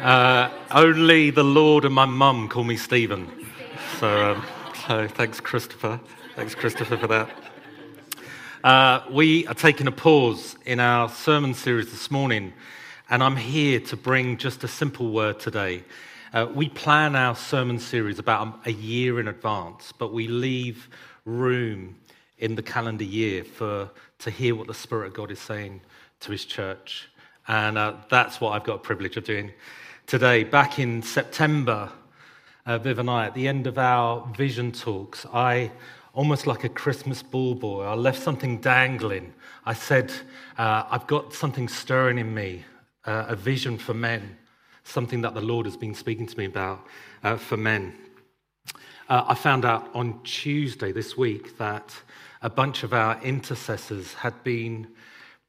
Uh, only the Lord and my mum call me Stephen. So, um, so thanks, Christopher. Thanks, Christopher, for that. Uh, we are taking a pause in our sermon series this morning, and I'm here to bring just a simple word today. Uh, we plan our sermon series about a year in advance, but we leave room in the calendar year for to hear what the Spirit of God is saying to His church, and uh, that's what I've got privilege of doing today. Back in September, uh, Viv and I, at the end of our vision talks, I, almost like a Christmas ball boy, I left something dangling. I said, uh, I've got something stirring in me, uh, a vision for men, something that the Lord has been speaking to me about uh, for men. Uh, I found out on Tuesday this week that a bunch of our intercessors had been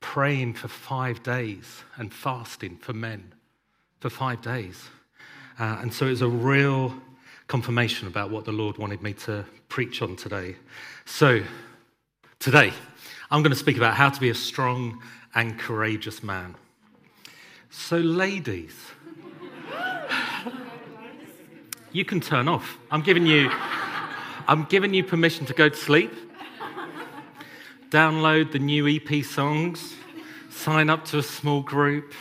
praying for five days and fasting for men for five days. Uh, and so it was a real confirmation about what the Lord wanted me to preach on today. So, today, I'm going to speak about how to be a strong and courageous man. So, ladies, you can turn off. I'm giving you, I'm giving you permission to go to sleep. Download the new EP songs, sign up to a small group,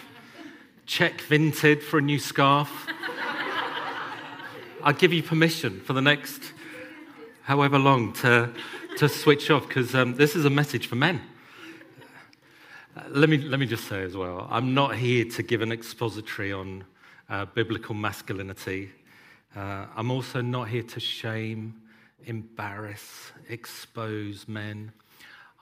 check Vinted for a new scarf. I give you permission for the next however long to, to switch off because um, this is a message for men. Uh, let, me, let me just say as well I'm not here to give an expository on uh, biblical masculinity. Uh, I'm also not here to shame, embarrass, expose men.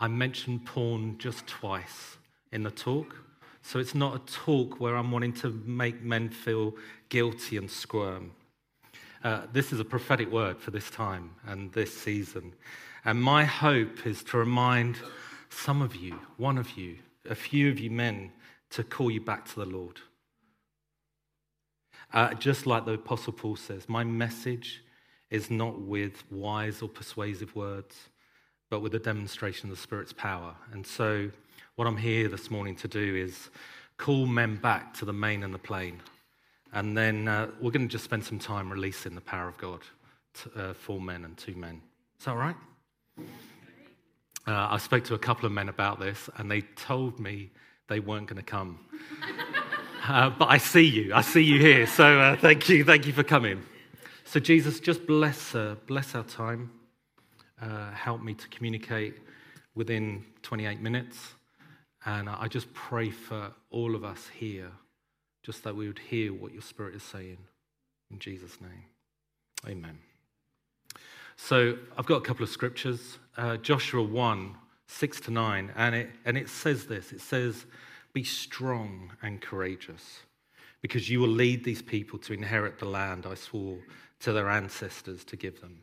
I mentioned porn just twice in the talk. So it's not a talk where I'm wanting to make men feel guilty and squirm. Uh, this is a prophetic word for this time and this season. And my hope is to remind some of you, one of you, a few of you men, to call you back to the Lord. Uh, just like the Apostle Paul says, my message is not with wise or persuasive words, but with a demonstration of the Spirit's power. And so what I'm here this morning to do is call men back to the main and the plain. And then uh, we're going to just spend some time releasing the power of God to, uh, for men and two men. Is that all right? Uh, I spoke to a couple of men about this, and they told me they weren't going to come. Uh, but I see you. I see you here. So uh, thank you. Thank you for coming. So, Jesus, just bless, uh, bless our time. Help me to communicate within 28 minutes. And I just pray for all of us here, just that we would hear what your Spirit is saying. In Jesus' name. Amen. So I've got a couple of scriptures uh, Joshua 1 6 to 9, and it, and it says this it says, Be strong and courageous, because you will lead these people to inherit the land I swore to their ancestors to give them.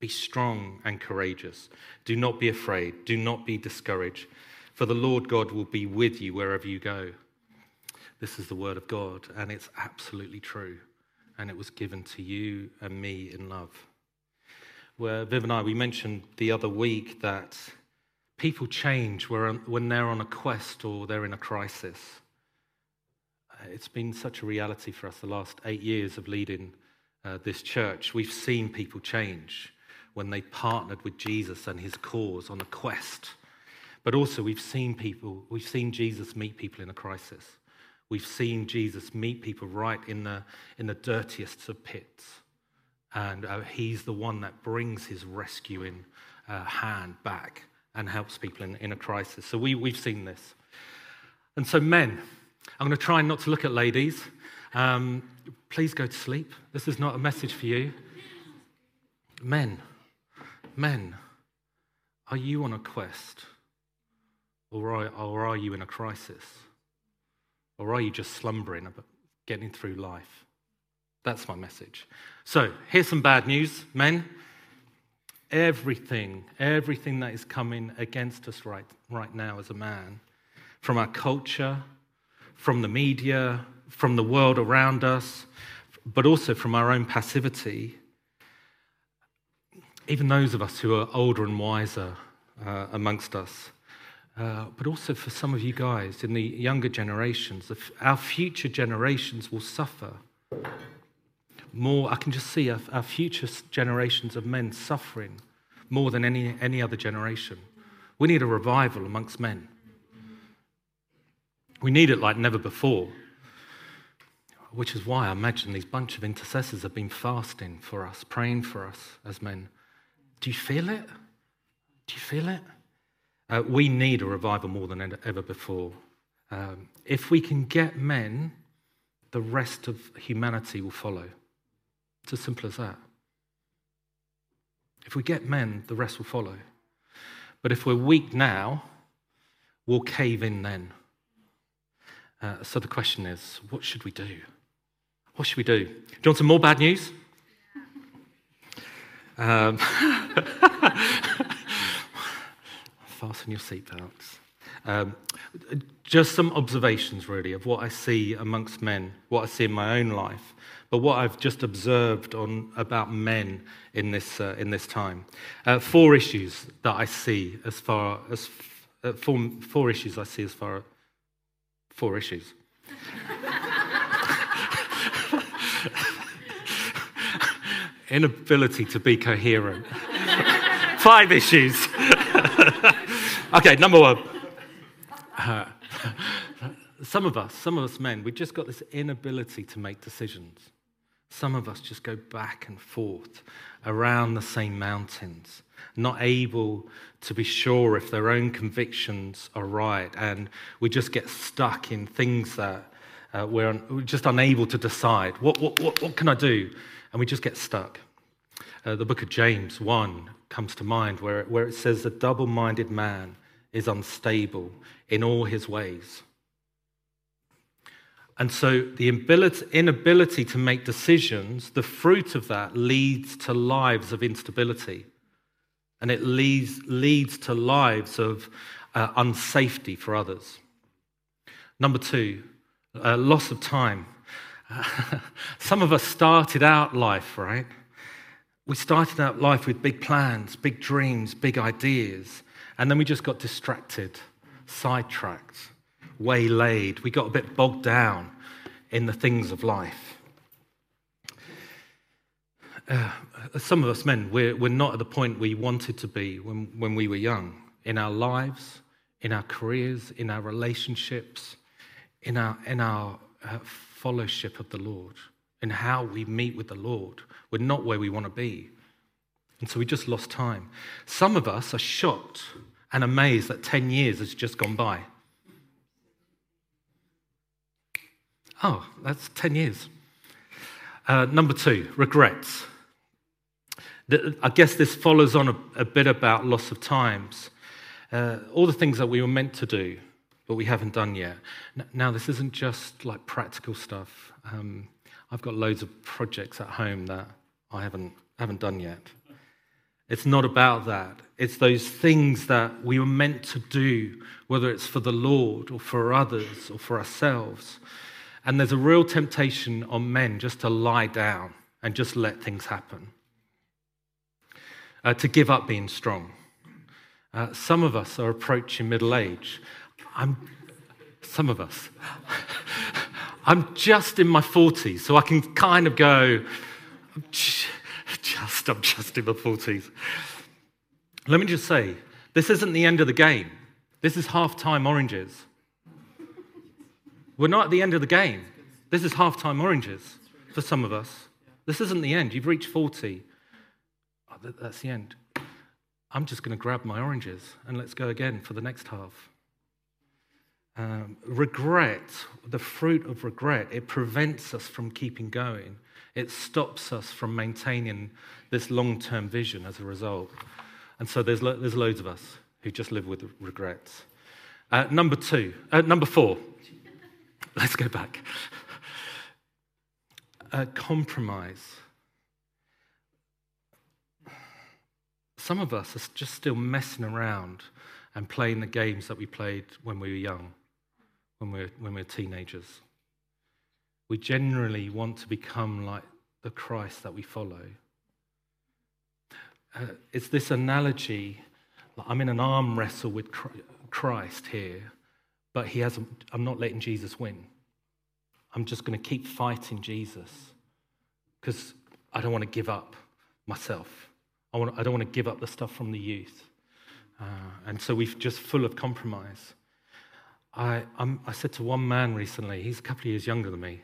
Be strong and courageous. Do not be afraid. Do not be discouraged for the Lord God will be with you wherever you go. This is the word of God, and it's absolutely true. And it was given to you and me in love. Where Viv and I, we mentioned the other week that people change when they're on a quest or they're in a crisis. It's been such a reality for us the last eight years of leading uh, this church. We've seen people change when they partnered with Jesus and his cause on a quest but also, we've seen people, we've seen Jesus meet people in a crisis. We've seen Jesus meet people right in the, in the dirtiest of pits. And uh, he's the one that brings his rescuing uh, hand back and helps people in, in a crisis. So we, we've seen this. And so, men, I'm going to try not to look at ladies. Um, please go to sleep. This is not a message for you. Men, men, are you on a quest? Or are, you in a crisis? Or are you just slumbering, getting through life? That's my message. So, here's some bad news, men. Everything, everything that is coming against us right, right now as a man, from our culture, from the media, from the world around us, but also from our own passivity, even those of us who are older and wiser uh, amongst us, uh, but also for some of you guys in the younger generations, our future generations will suffer more. I can just see our, our future generations of men suffering more than any, any other generation. We need a revival amongst men. We need it like never before, which is why I imagine these bunch of intercessors have been fasting for us, praying for us as men. Do you feel it? Do you feel it? Uh, we need a revival more than ever before. Um, if we can get men, the rest of humanity will follow. It's as simple as that. If we get men, the rest will follow. But if we're weak now, we'll cave in then. Uh, so the question is what should we do? What should we do? Do you want some more bad news? Um, fasten your seatbelts. Um, just some observations, really, of what I see amongst men, what I see in my own life, but what I've just observed on about men in this uh, in this time. Uh, four issues that I see as far as uh, four, four issues I see as far four issues. Inability to be coherent. Five issues. okay, number one. Uh, some of us, some of us men, we've just got this inability to make decisions. Some of us just go back and forth around the same mountains, not able to be sure if their own convictions are right. And we just get stuck in things that uh, we're, un- we're, just unable to decide. What, what, what, what, can I do? And we just get stuck. Uh, the book of James 1 comes to mind where, where it says, A double minded man is unstable in all his ways. And so the inability to make decisions, the fruit of that leads to lives of instability. And it leads, leads to lives of uh, unsafety for others. Number two, uh, loss of time. Some of us started out life, right? We started out life with big plans, big dreams, big ideas, and then we just got distracted, sidetracked waylaid. We got a bit bogged down in the things of life. Uh, some of us men, we're, we're not at the point we wanted to be when, when we were young in our lives, in our careers, in our relationships, in our, in our uh, fellowship of the Lord, and how we meet with the Lord. We're not where we want to be. And so we just lost time. Some of us are shocked and amazed that 10 years has just gone by. Oh, that's 10 years. Uh, number two, regrets. The, I guess this follows on a, a, bit about loss of times. Uh, all the things that we were meant to do, but we haven't done yet. Now, this isn't just like practical stuff. Um, I've got loads of projects at home that I haven't, haven't done yet. It's not about that. It's those things that we were meant to do, whether it's for the Lord or for others or for ourselves. And there's a real temptation on men just to lie down and just let things happen, uh, to give up being strong. Uh, some of us are approaching middle age. I'm, some of us. I'm just in my 40s, so I can kind of go, just, I'm just in my 40s. Let me just say, this isn't the end of the game. This is half time oranges. We're not at the end of the game. This is half time oranges for some of us. This isn't the end. You've reached 40. Oh, that's the end. I'm just going to grab my oranges and let's go again for the next half. Um, regret, the fruit of regret, it prevents us from keeping going. It stops us from maintaining this long term vision as a result. And so there's, lo- there's loads of us who just live with regrets. Uh, number two, uh, number four, let's go back. Uh, compromise. Some of us are just still messing around and playing the games that we played when we were young, when we're, when we were teenagers. We generally want to become like the Christ that we follow. Uh, it's this analogy I'm in an arm wrestle with Christ here, but he hasn't, I'm not letting Jesus win. I'm just going to keep fighting Jesus because I don't want to give up myself. I, want, I don't want to give up the stuff from the youth. Uh, and so we're just full of compromise. I, I, said to one man recently, he's a couple of years younger than me.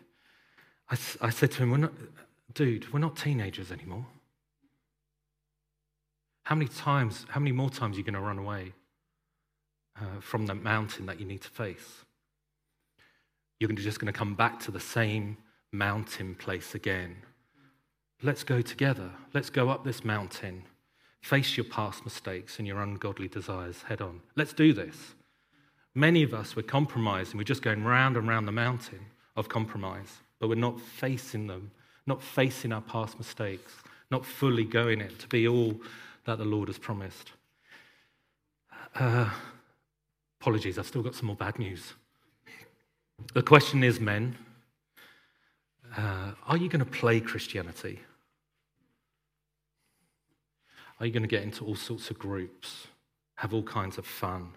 I, I said to him, we're not, dude, we're not teenagers anymore. How many times, how many more times are you going to run away uh, from the mountain that you need to face? You're just going to come back to the same mountain place again Let's go together. Let's go up this mountain. Face your past mistakes and your ungodly desires head on. Let's do this. Many of us, we're compromising. We're just going round and round the mountain of compromise, but we're not facing them, not facing our past mistakes, not fully going it to be all that the Lord has promised. Uh, apologies, I've still got some more bad news. The question is, men, uh, are you going to play Christianity? Are you going to get into all sorts of groups, have all kinds of fun?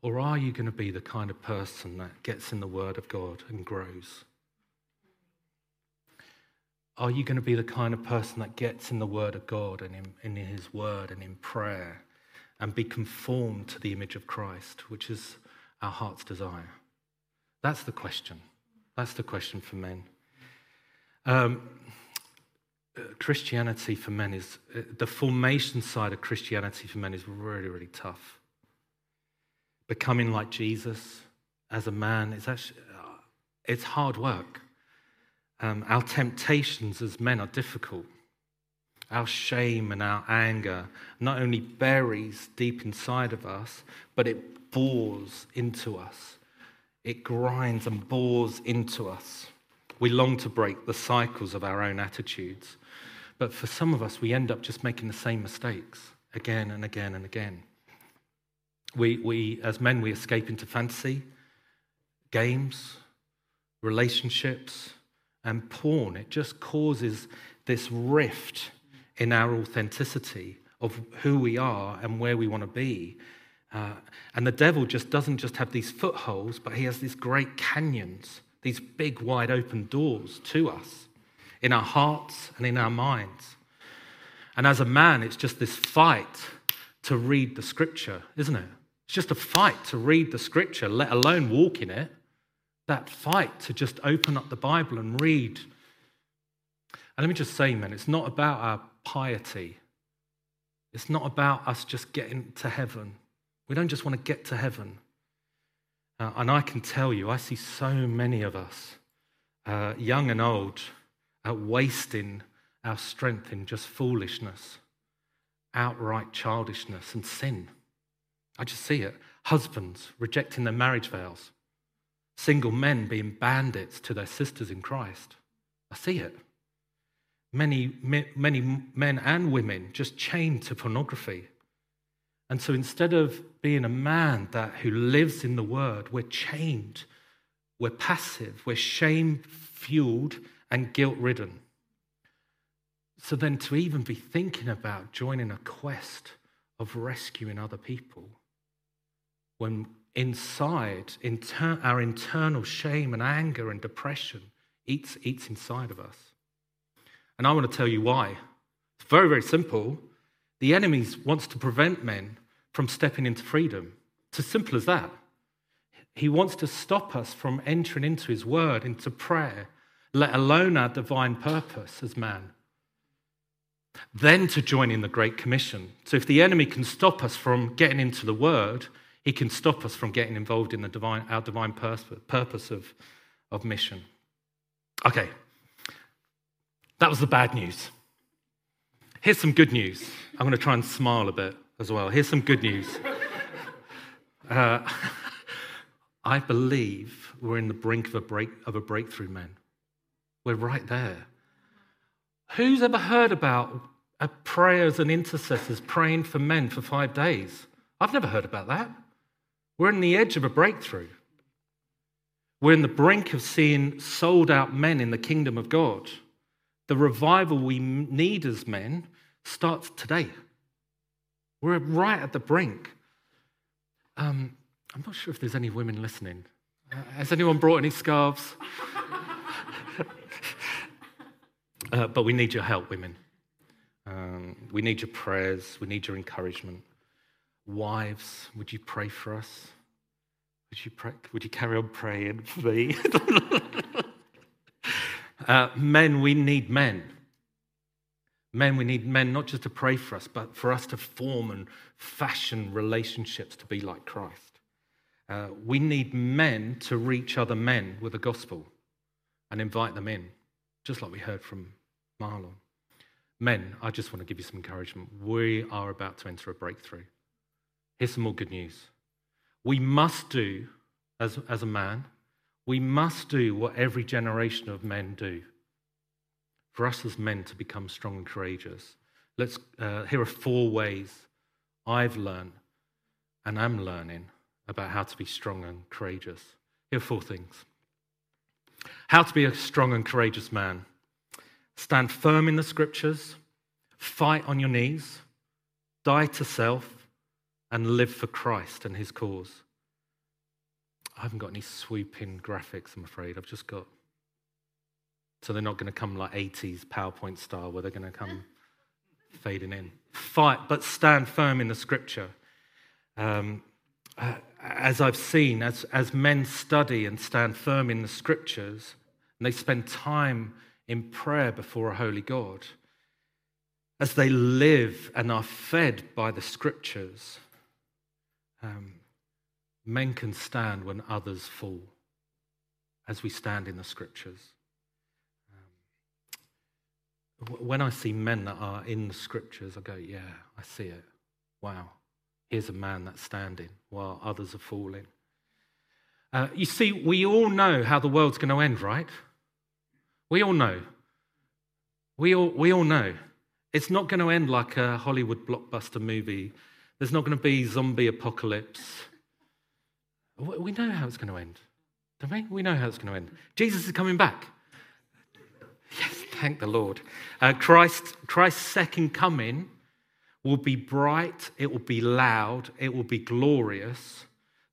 Or are you going to be the kind of person that gets in the Word of God and grows? Are you going to be the kind of person that gets in the Word of God and in, in His Word and in prayer and be conformed to the image of Christ, which is our heart's desire? That's the question. That's the question for men. Um, Christianity for men is, uh, the formation side of Christianity for men is really, really tough. Becoming like Jesus as a man is actually, uh, it's hard work. Um, our temptations as men are difficult. Our shame and our anger not only buries deep inside of us, but it bores into us. It grinds and bores into us. We long to break the cycles of our own attitudes. But for some of us, we end up just making the same mistakes again and again and again. We, we as men, we escape into fantasy, games, relationships, and porn. It just causes this rift in our authenticity of who we are and where we want to be. Uh, and the devil just doesn't just have these footholds, but he has these great canyons these big, wide open doors to us in our hearts and in our minds. And as a man, it's just this fight to read the scripture, isn't it? It's just a fight to read the scripture, let alone walk in it. That fight to just open up the Bible and read. And let me just say, man, it's not about our piety. It's not about us just getting to heaven. We don't just want to get to heaven. Uh, and I can tell you, I see so many of us, uh, young and old, uh, wasting our strength in just foolishness, outright childishness, and sin. I just see it. Husbands rejecting their marriage vows, single men being bandits to their sisters in Christ. I see it. Many, many men and women just chained to pornography and so instead of being a man that who lives in the word, we're chained, we're passive, we're shame fueled and guilt ridden. So then to even be thinking about joining a quest of rescuing other people, when inside inter- our internal shame and anger and depression eats, eats inside of us. And I want to tell you why. It's very, very simple. The enemy wants to prevent men from stepping into freedom. It's as simple as that. He wants to stop us from entering into his word, into prayer, let alone our divine purpose as man. Then to join in the Great Commission. So if the enemy can stop us from getting into the Word, he can stop us from getting involved in the divine, our divine purpose of, of mission. Okay, that was the bad news. Here's some good news. I'm going to try and smile a bit as well. Here's some good news. Uh, I believe we're in the brink of a, break, of a breakthrough, men. We're right there. Who's ever heard about prayers and intercessors praying for men for five days? I've never heard about that. We're on the edge of a breakthrough. We're in the brink of seeing sold out men in the kingdom of God. The revival we need as men starts today. We're right at the brink. Um, I'm not sure if there's any women listening. Uh, has anyone brought any scarves? uh, but we need your help, women. Um, we need your prayers. We need your encouragement. Wives, would you pray for us? Would you, pray, would you carry on praying for me? uh, men, we need men. Men, we need men not just to pray for us, but for us to form and fashion relationships to be like Christ. Uh, we need men to reach other men with the gospel and invite them in, just like we heard from Marlon. Men, I just want to give you some encouragement. We are about to enter a breakthrough. Here's some more good news. We must do, as, as a man, we must do what every generation of men do for us as men to become strong and courageous. Let's, uh, here are four ways I've learned and am learning about how to be strong and courageous. Here are four things. How to be a strong and courageous man. Stand firm in the scriptures, fight on your knees, die to self, and live for Christ and his cause. I haven't got any swooping graphics, I'm afraid. I've just got so they're not going to come like 80s PowerPoint style where they're going to come fading in. Fight, but stand firm in the scripture. Um, uh, as I've seen, as, as men study and stand firm in the scriptures, and they spend time in prayer before a holy God, as they live and are fed by the scriptures, um, men can stand when others fall, as we stand in the scriptures when I see men that are in the scriptures, I go, yeah, I see it. Wow, here's a man that's standing while others are falling. Uh, you see, we all know how the world's going to end, right? We all know. We all, we all know. It's not going to end like a Hollywood blockbuster movie. There's not going to be zombie apocalypse. We know how it's going to end, don't we? We know how it's going to end. Jesus is coming back. Yes, thank the Lord. Uh, Christ, Christ's second coming will be bright, it will be loud, it will be glorious.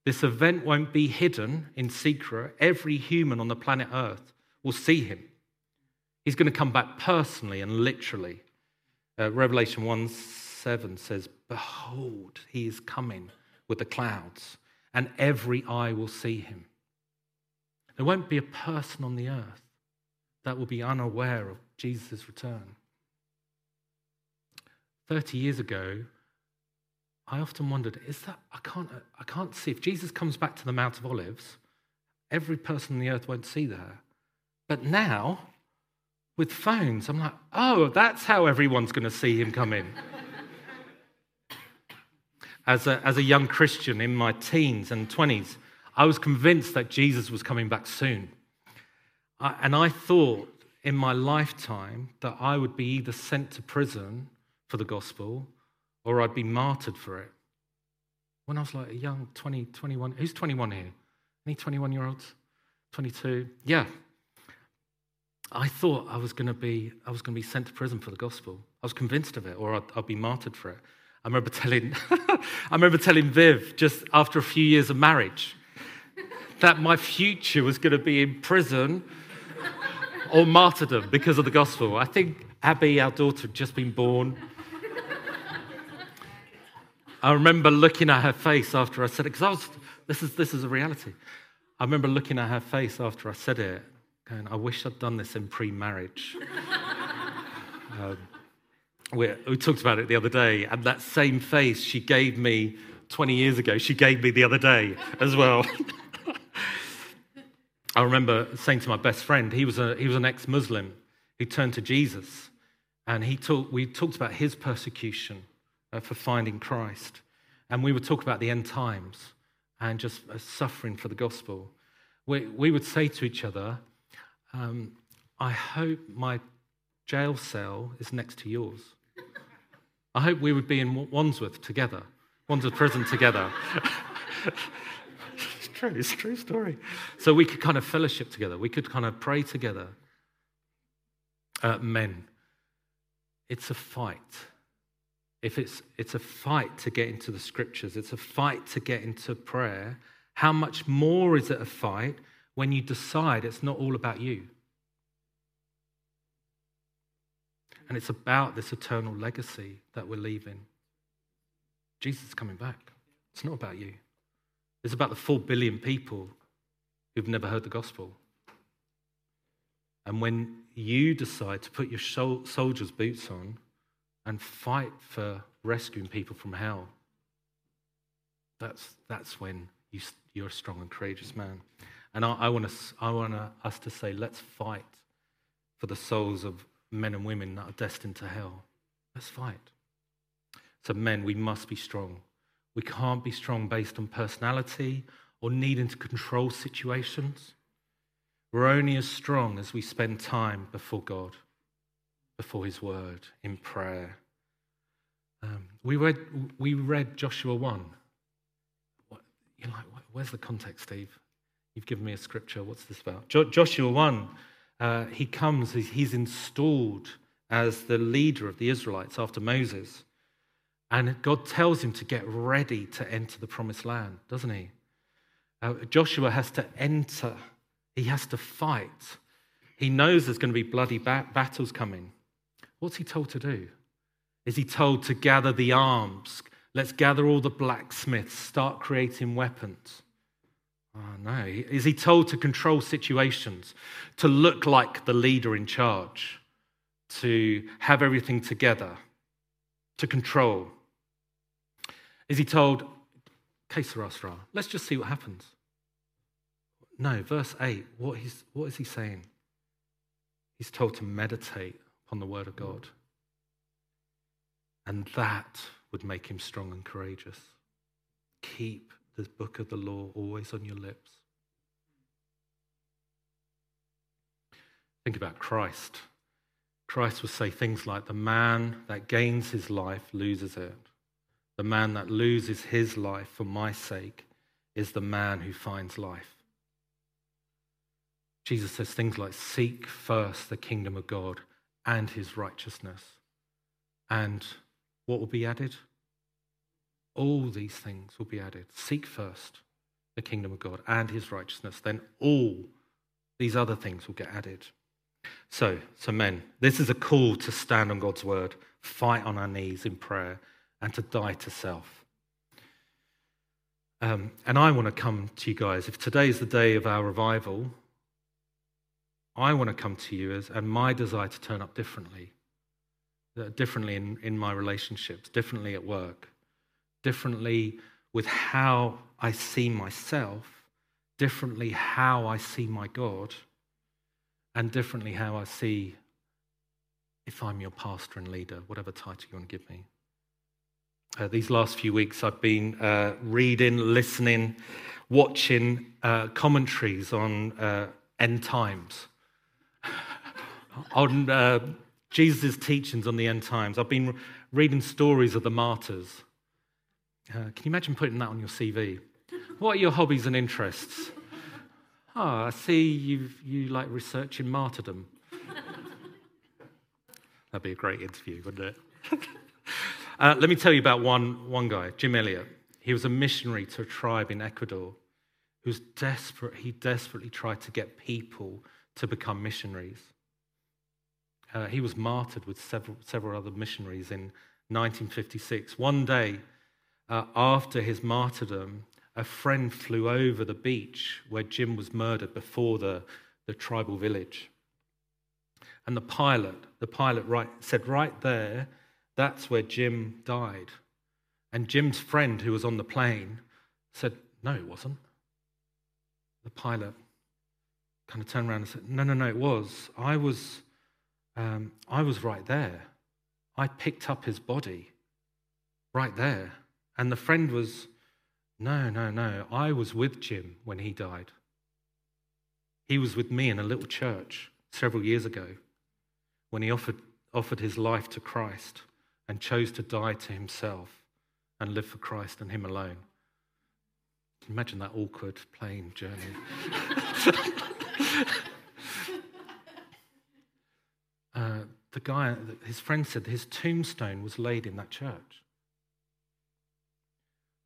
This event won't be hidden in secret. Every human on the planet Earth will see him. He's going to come back personally and literally. Uh, Revelation 1 7 says, Behold, he is coming with the clouds, and every eye will see him. There won't be a person on the earth that will be unaware of Jesus' return. 30 years ago, I often wondered, is that, I can't, I can't see, if Jesus comes back to the Mount of Olives, every person on the earth won't see that. But now, with phones, I'm like, oh, that's how everyone's going to see him come in. As, a, as a young Christian in my teens and 20s, I was convinced that Jesus was coming back soon. I, and I thought in my lifetime that I would be either sent to prison for the gospel or I'd be martyred for it. When I was like a young 20, 21, who's 21 here? Any 21 year olds? 22? Yeah. I thought I was going to be, I was going to be sent to prison for the gospel. I was convinced of it, or I'd, I'd be martyred for it. I remember telling, I remember telling Viv just after a few years of marriage that my future was going to be in prison or martyrdom because of the gospel. I think Abby, our daughter, had just been born. I remember looking at her face after I said it, because this is, this is a reality. I remember looking at her face after I said it, going, I wish I'd done this in pre marriage. um, we, we talked about it the other day, and that same face she gave me 20 years ago, she gave me the other day as well. I remember saying to my best friend, he was, a, he was an ex Muslim who turned to Jesus, and he talk, we talked about his persecution uh, for finding Christ. And we would talk about the end times and just uh, suffering for the gospel. We, we would say to each other, um, I hope my jail cell is next to yours. I hope we would be in Wandsworth together, Wandsworth prison together. it's true, it's a true story. So we could kind of fellowship together, we could kind of pray together. Uh, men, it's a fight. If it's, it's a fight to get into the scriptures, it's a fight to get into prayer, how much more is it a fight when you decide it's not all about you? And it's about this eternal legacy that we're leaving. Jesus is coming back. It's not about you. It's about the four billion people who've never heard the gospel. And when you decide to put your soldier's boots on and fight for rescuing people from hell, that's, that's when you, you're a strong and courageous man. And I, I want, I want us to say, let's fight for the souls of men and women that are destined to hell. Let's fight. So, men, we must be strong. We can't be strong based on personality or needing to control situations. We're only as strong as we spend time before God, before His Word, in prayer. Um, we, read, we read Joshua 1. What, you're like, where's the context, Steve? You've given me a scripture. What's this about? Jo- Joshua 1 uh, he comes, he's installed as the leader of the Israelites after Moses. And God tells him to get ready to enter the promised land, doesn't he? Uh, Joshua has to enter, he has to fight. He knows there's going to be bloody ba- battles coming. What's he told to do? Is he told to gather the arms? Let's gather all the blacksmiths, start creating weapons. Oh, no. Is he told to control situations, to look like the leader in charge, to have everything together, to control? Is he told, Que let's just see what happens? No, verse 8, what, he's, what is he saying? He's told to meditate upon the word of God. And that would make him strong and courageous. Keep the book of the law always on your lips. Think about Christ. Christ would say things like, The man that gains his life loses it. The man that loses his life for my sake is the man who finds life. Jesus says things like, Seek first the kingdom of God and his righteousness. And what will be added? All these things will be added. Seek first the kingdom of God and his righteousness, then all these other things will get added. So, so men, this is a call to stand on God's word, fight on our knees in prayer, and to die to self. Um, and I want to come to you guys. If today is the day of our revival, I want to come to you as, and my desire to turn up differently, uh, differently in, in my relationships, differently at work, differently with how I see myself, differently how I see my God, and differently how I see if I'm your pastor and leader, whatever title you want to give me. Uh, these last few weeks, I've been uh, reading, listening, watching uh, commentaries on uh, end times, on uh, Jesus' teachings on the end times. I've been reading stories of the martyrs. Uh, can you imagine putting that on your CV? What are your hobbies and interests? Oh, I see you you like researching martyrdom. That'd be a great interview, wouldn't it? uh, let me tell you about one, one guy, Jim Elliot. He was a missionary to a tribe in Ecuador who was desperate. He desperately tried to get people to become missionaries. Uh, he was martyred with several, several other missionaries in 1956. One day, uh, after his martyrdom, a friend flew over the beach where Jim was murdered before the, the tribal village. And the pilot, the pilot right, said right there, that's where Jim died. And Jim's friend who was on the plane said, No, it wasn't. The pilot kind of turned around and said, No, no, no, it was. I was, um, I was right there. I picked up his body right there. And the friend was, No, no, no. I was with Jim when he died. He was with me in a little church several years ago when he offered, offered his life to Christ and chose to die to himself and live for Christ and him alone. Imagine that awkward plane journey. uh, the guy, his friend said his tombstone was laid in that church.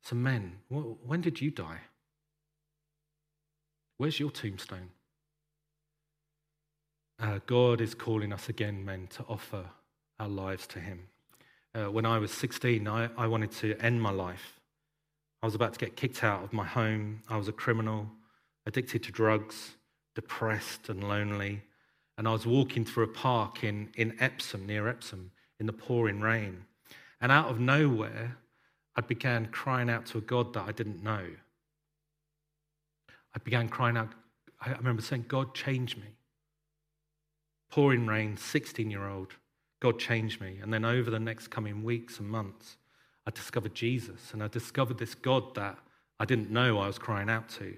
So, men, when did you die? Where's your tombstone? Uh, God is calling us again, men, to offer our lives to Him. Uh, when I was 16, I, I wanted to end my life. I was about to get kicked out of my home. I was a criminal, addicted to drugs, depressed and lonely. And I was walking through a park in, in Epsom, near Epsom, in the pouring rain. And out of nowhere, I began crying out to a God that I didn't know. I began crying out. I remember saying, God, change me. Pouring rain, 16 year old, God changed me. And then over the next coming weeks and months, I discovered Jesus and I discovered this God that I didn't know I was crying out to.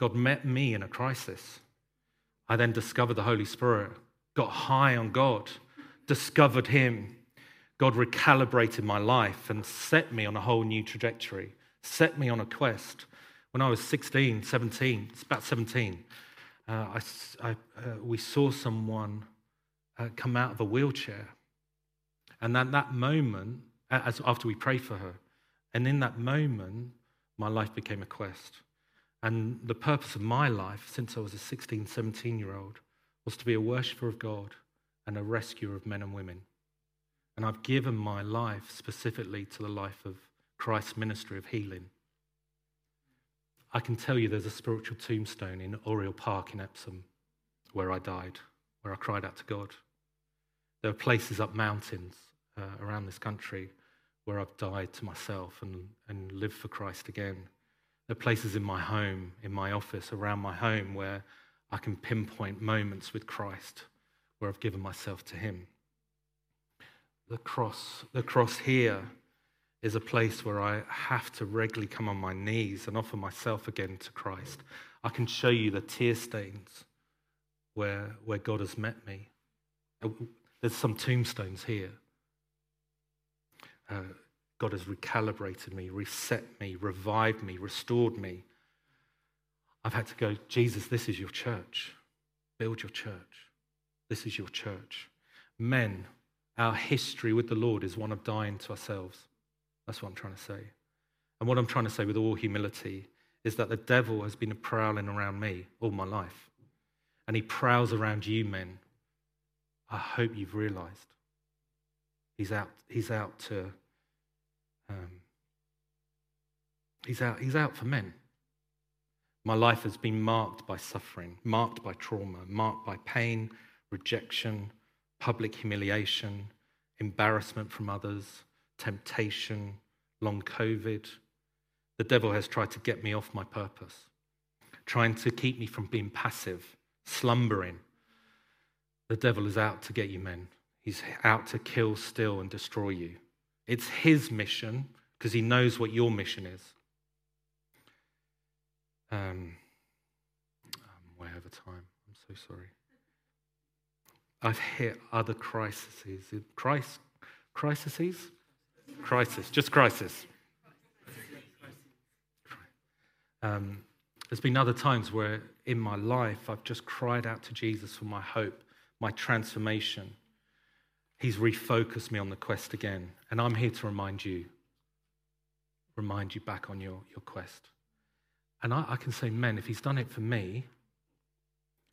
God met me in a crisis. I then discovered the Holy Spirit, got high on God, discovered Him. God recalibrated my life and set me on a whole new trajectory, set me on a quest. When I was 16, 17, it's about 17, uh, I, I, uh, we saw someone uh, come out of a wheelchair. And at that moment, as, after we prayed for her, and in that moment, my life became a quest. And the purpose of my life, since I was a 16, 17 year old, was to be a worshiper of God and a rescuer of men and women. And I've given my life specifically to the life of Christ's ministry of healing. I can tell you there's a spiritual tombstone in Auriol Park in Epsom where I died, where I cried out to God. There are places up mountains uh, around this country where I've died to myself and, and lived for Christ again. There are places in my home, in my office, around my home where I can pinpoint moments with Christ where I've given myself to Him. The cross, the cross here is a place where I have to regularly come on my knees and offer myself again to Christ. I can show you the tear stains where, where God has met me. Uh, there's some tombstones here. Uh, God has recalibrated me, reset me, revived me, restored me. I've had to go, Jesus, this is your church. Build your church. This is your church. Men, our history with the Lord is one of dying to ourselves. That's what I'm trying to say. And what I'm trying to say with all humility is that the devil has been prowling around me all my life. And he prowls around you, men. I hope you've realized. He's out, he's out to, um, he's, out, he's out for men. My life has been marked by suffering, marked by trauma, marked by pain, rejection, public humiliation, embarrassment from others, temptation, long COVID. The devil has tried to get me off my purpose, trying to keep me from being passive, slumbering. The devil is out to get you, men. He's out to kill, steal, and destroy you. It's his mission because he knows what your mission is. Um, I'm way over time. I'm so sorry. I've hit other crises. Christ, crises? Crisis, just crisis. Um, there's been other times where in my life I've just cried out to Jesus for my hope, my transformation. He's refocused me on the quest again. And I'm here to remind you, remind you back on your, your quest. And I, I can say, men, if he's done it for me,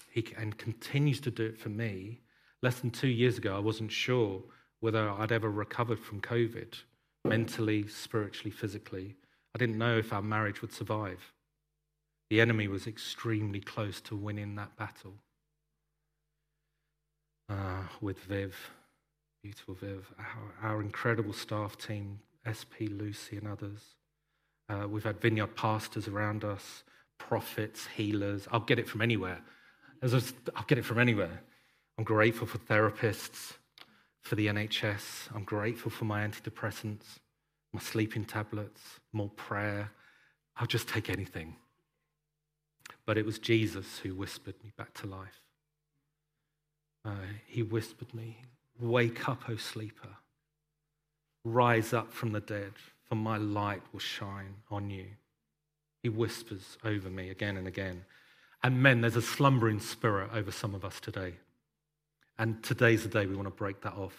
he and continues to do it for me. Less than two years ago, I wasn't sure whether I'd ever recovered from COVID, mentally, spiritually, physically. I didn't know if our marriage would survive. The enemy was extremely close to winning that battle. Uh, with Viv, beautiful Viv, our, our, incredible staff team, SP, Lucy, and others. Uh, we've had vineyard pastors around us, prophets, healers. I'll get it from anywhere. I'll get it from anywhere. I'm grateful for therapists, for the NHS. I'm grateful for my antidepressants, my sleeping tablets, more prayer. I'll just take anything. But it was Jesus who whispered me back to life. Uh, he whispered me, Wake up, O sleeper. Rise up from the dead, for my light will shine on you. He whispers over me again and again. And men, there's a slumbering spirit over some of us today. And today's the day we want to break that off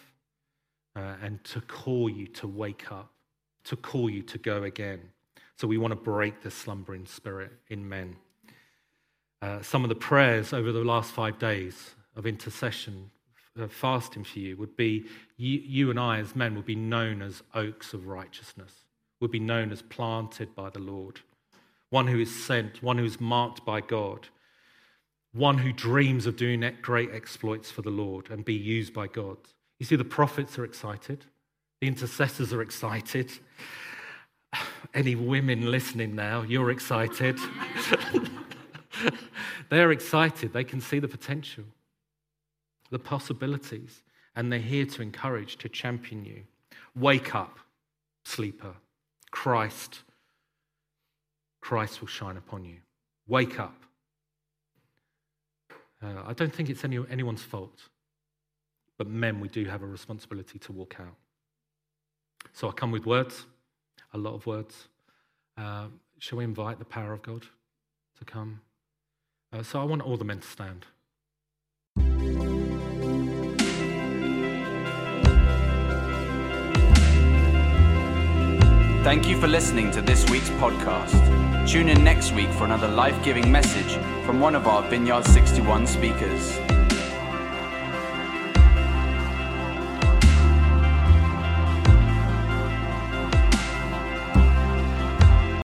uh, and to call you to wake up, to call you to go again. So we want to break the slumbering spirit in men. Uh, some of the prayers over the last five days of intercession, uh, fasting for you, would be you, you and I, as men, would be known as oaks of righteousness, would be known as planted by the Lord, one who is sent, one who is marked by God, one who dreams of doing great exploits for the Lord and be used by God. You see, the prophets are excited, the intercessors are excited. Any women listening now, you're excited. They're excited. They can see the potential, the possibilities, and they're here to encourage, to champion you. Wake up, sleeper. Christ, Christ will shine upon you. Wake up. Uh, I don't think it's any, anyone's fault, but men, we do have a responsibility to walk out. So I come with words, a lot of words. Uh, shall we invite the power of God to come? Uh, so I want all the men to stand. Thank you for listening to this week's podcast. Tune in next week for another life giving message from one of our Vineyard 61 speakers.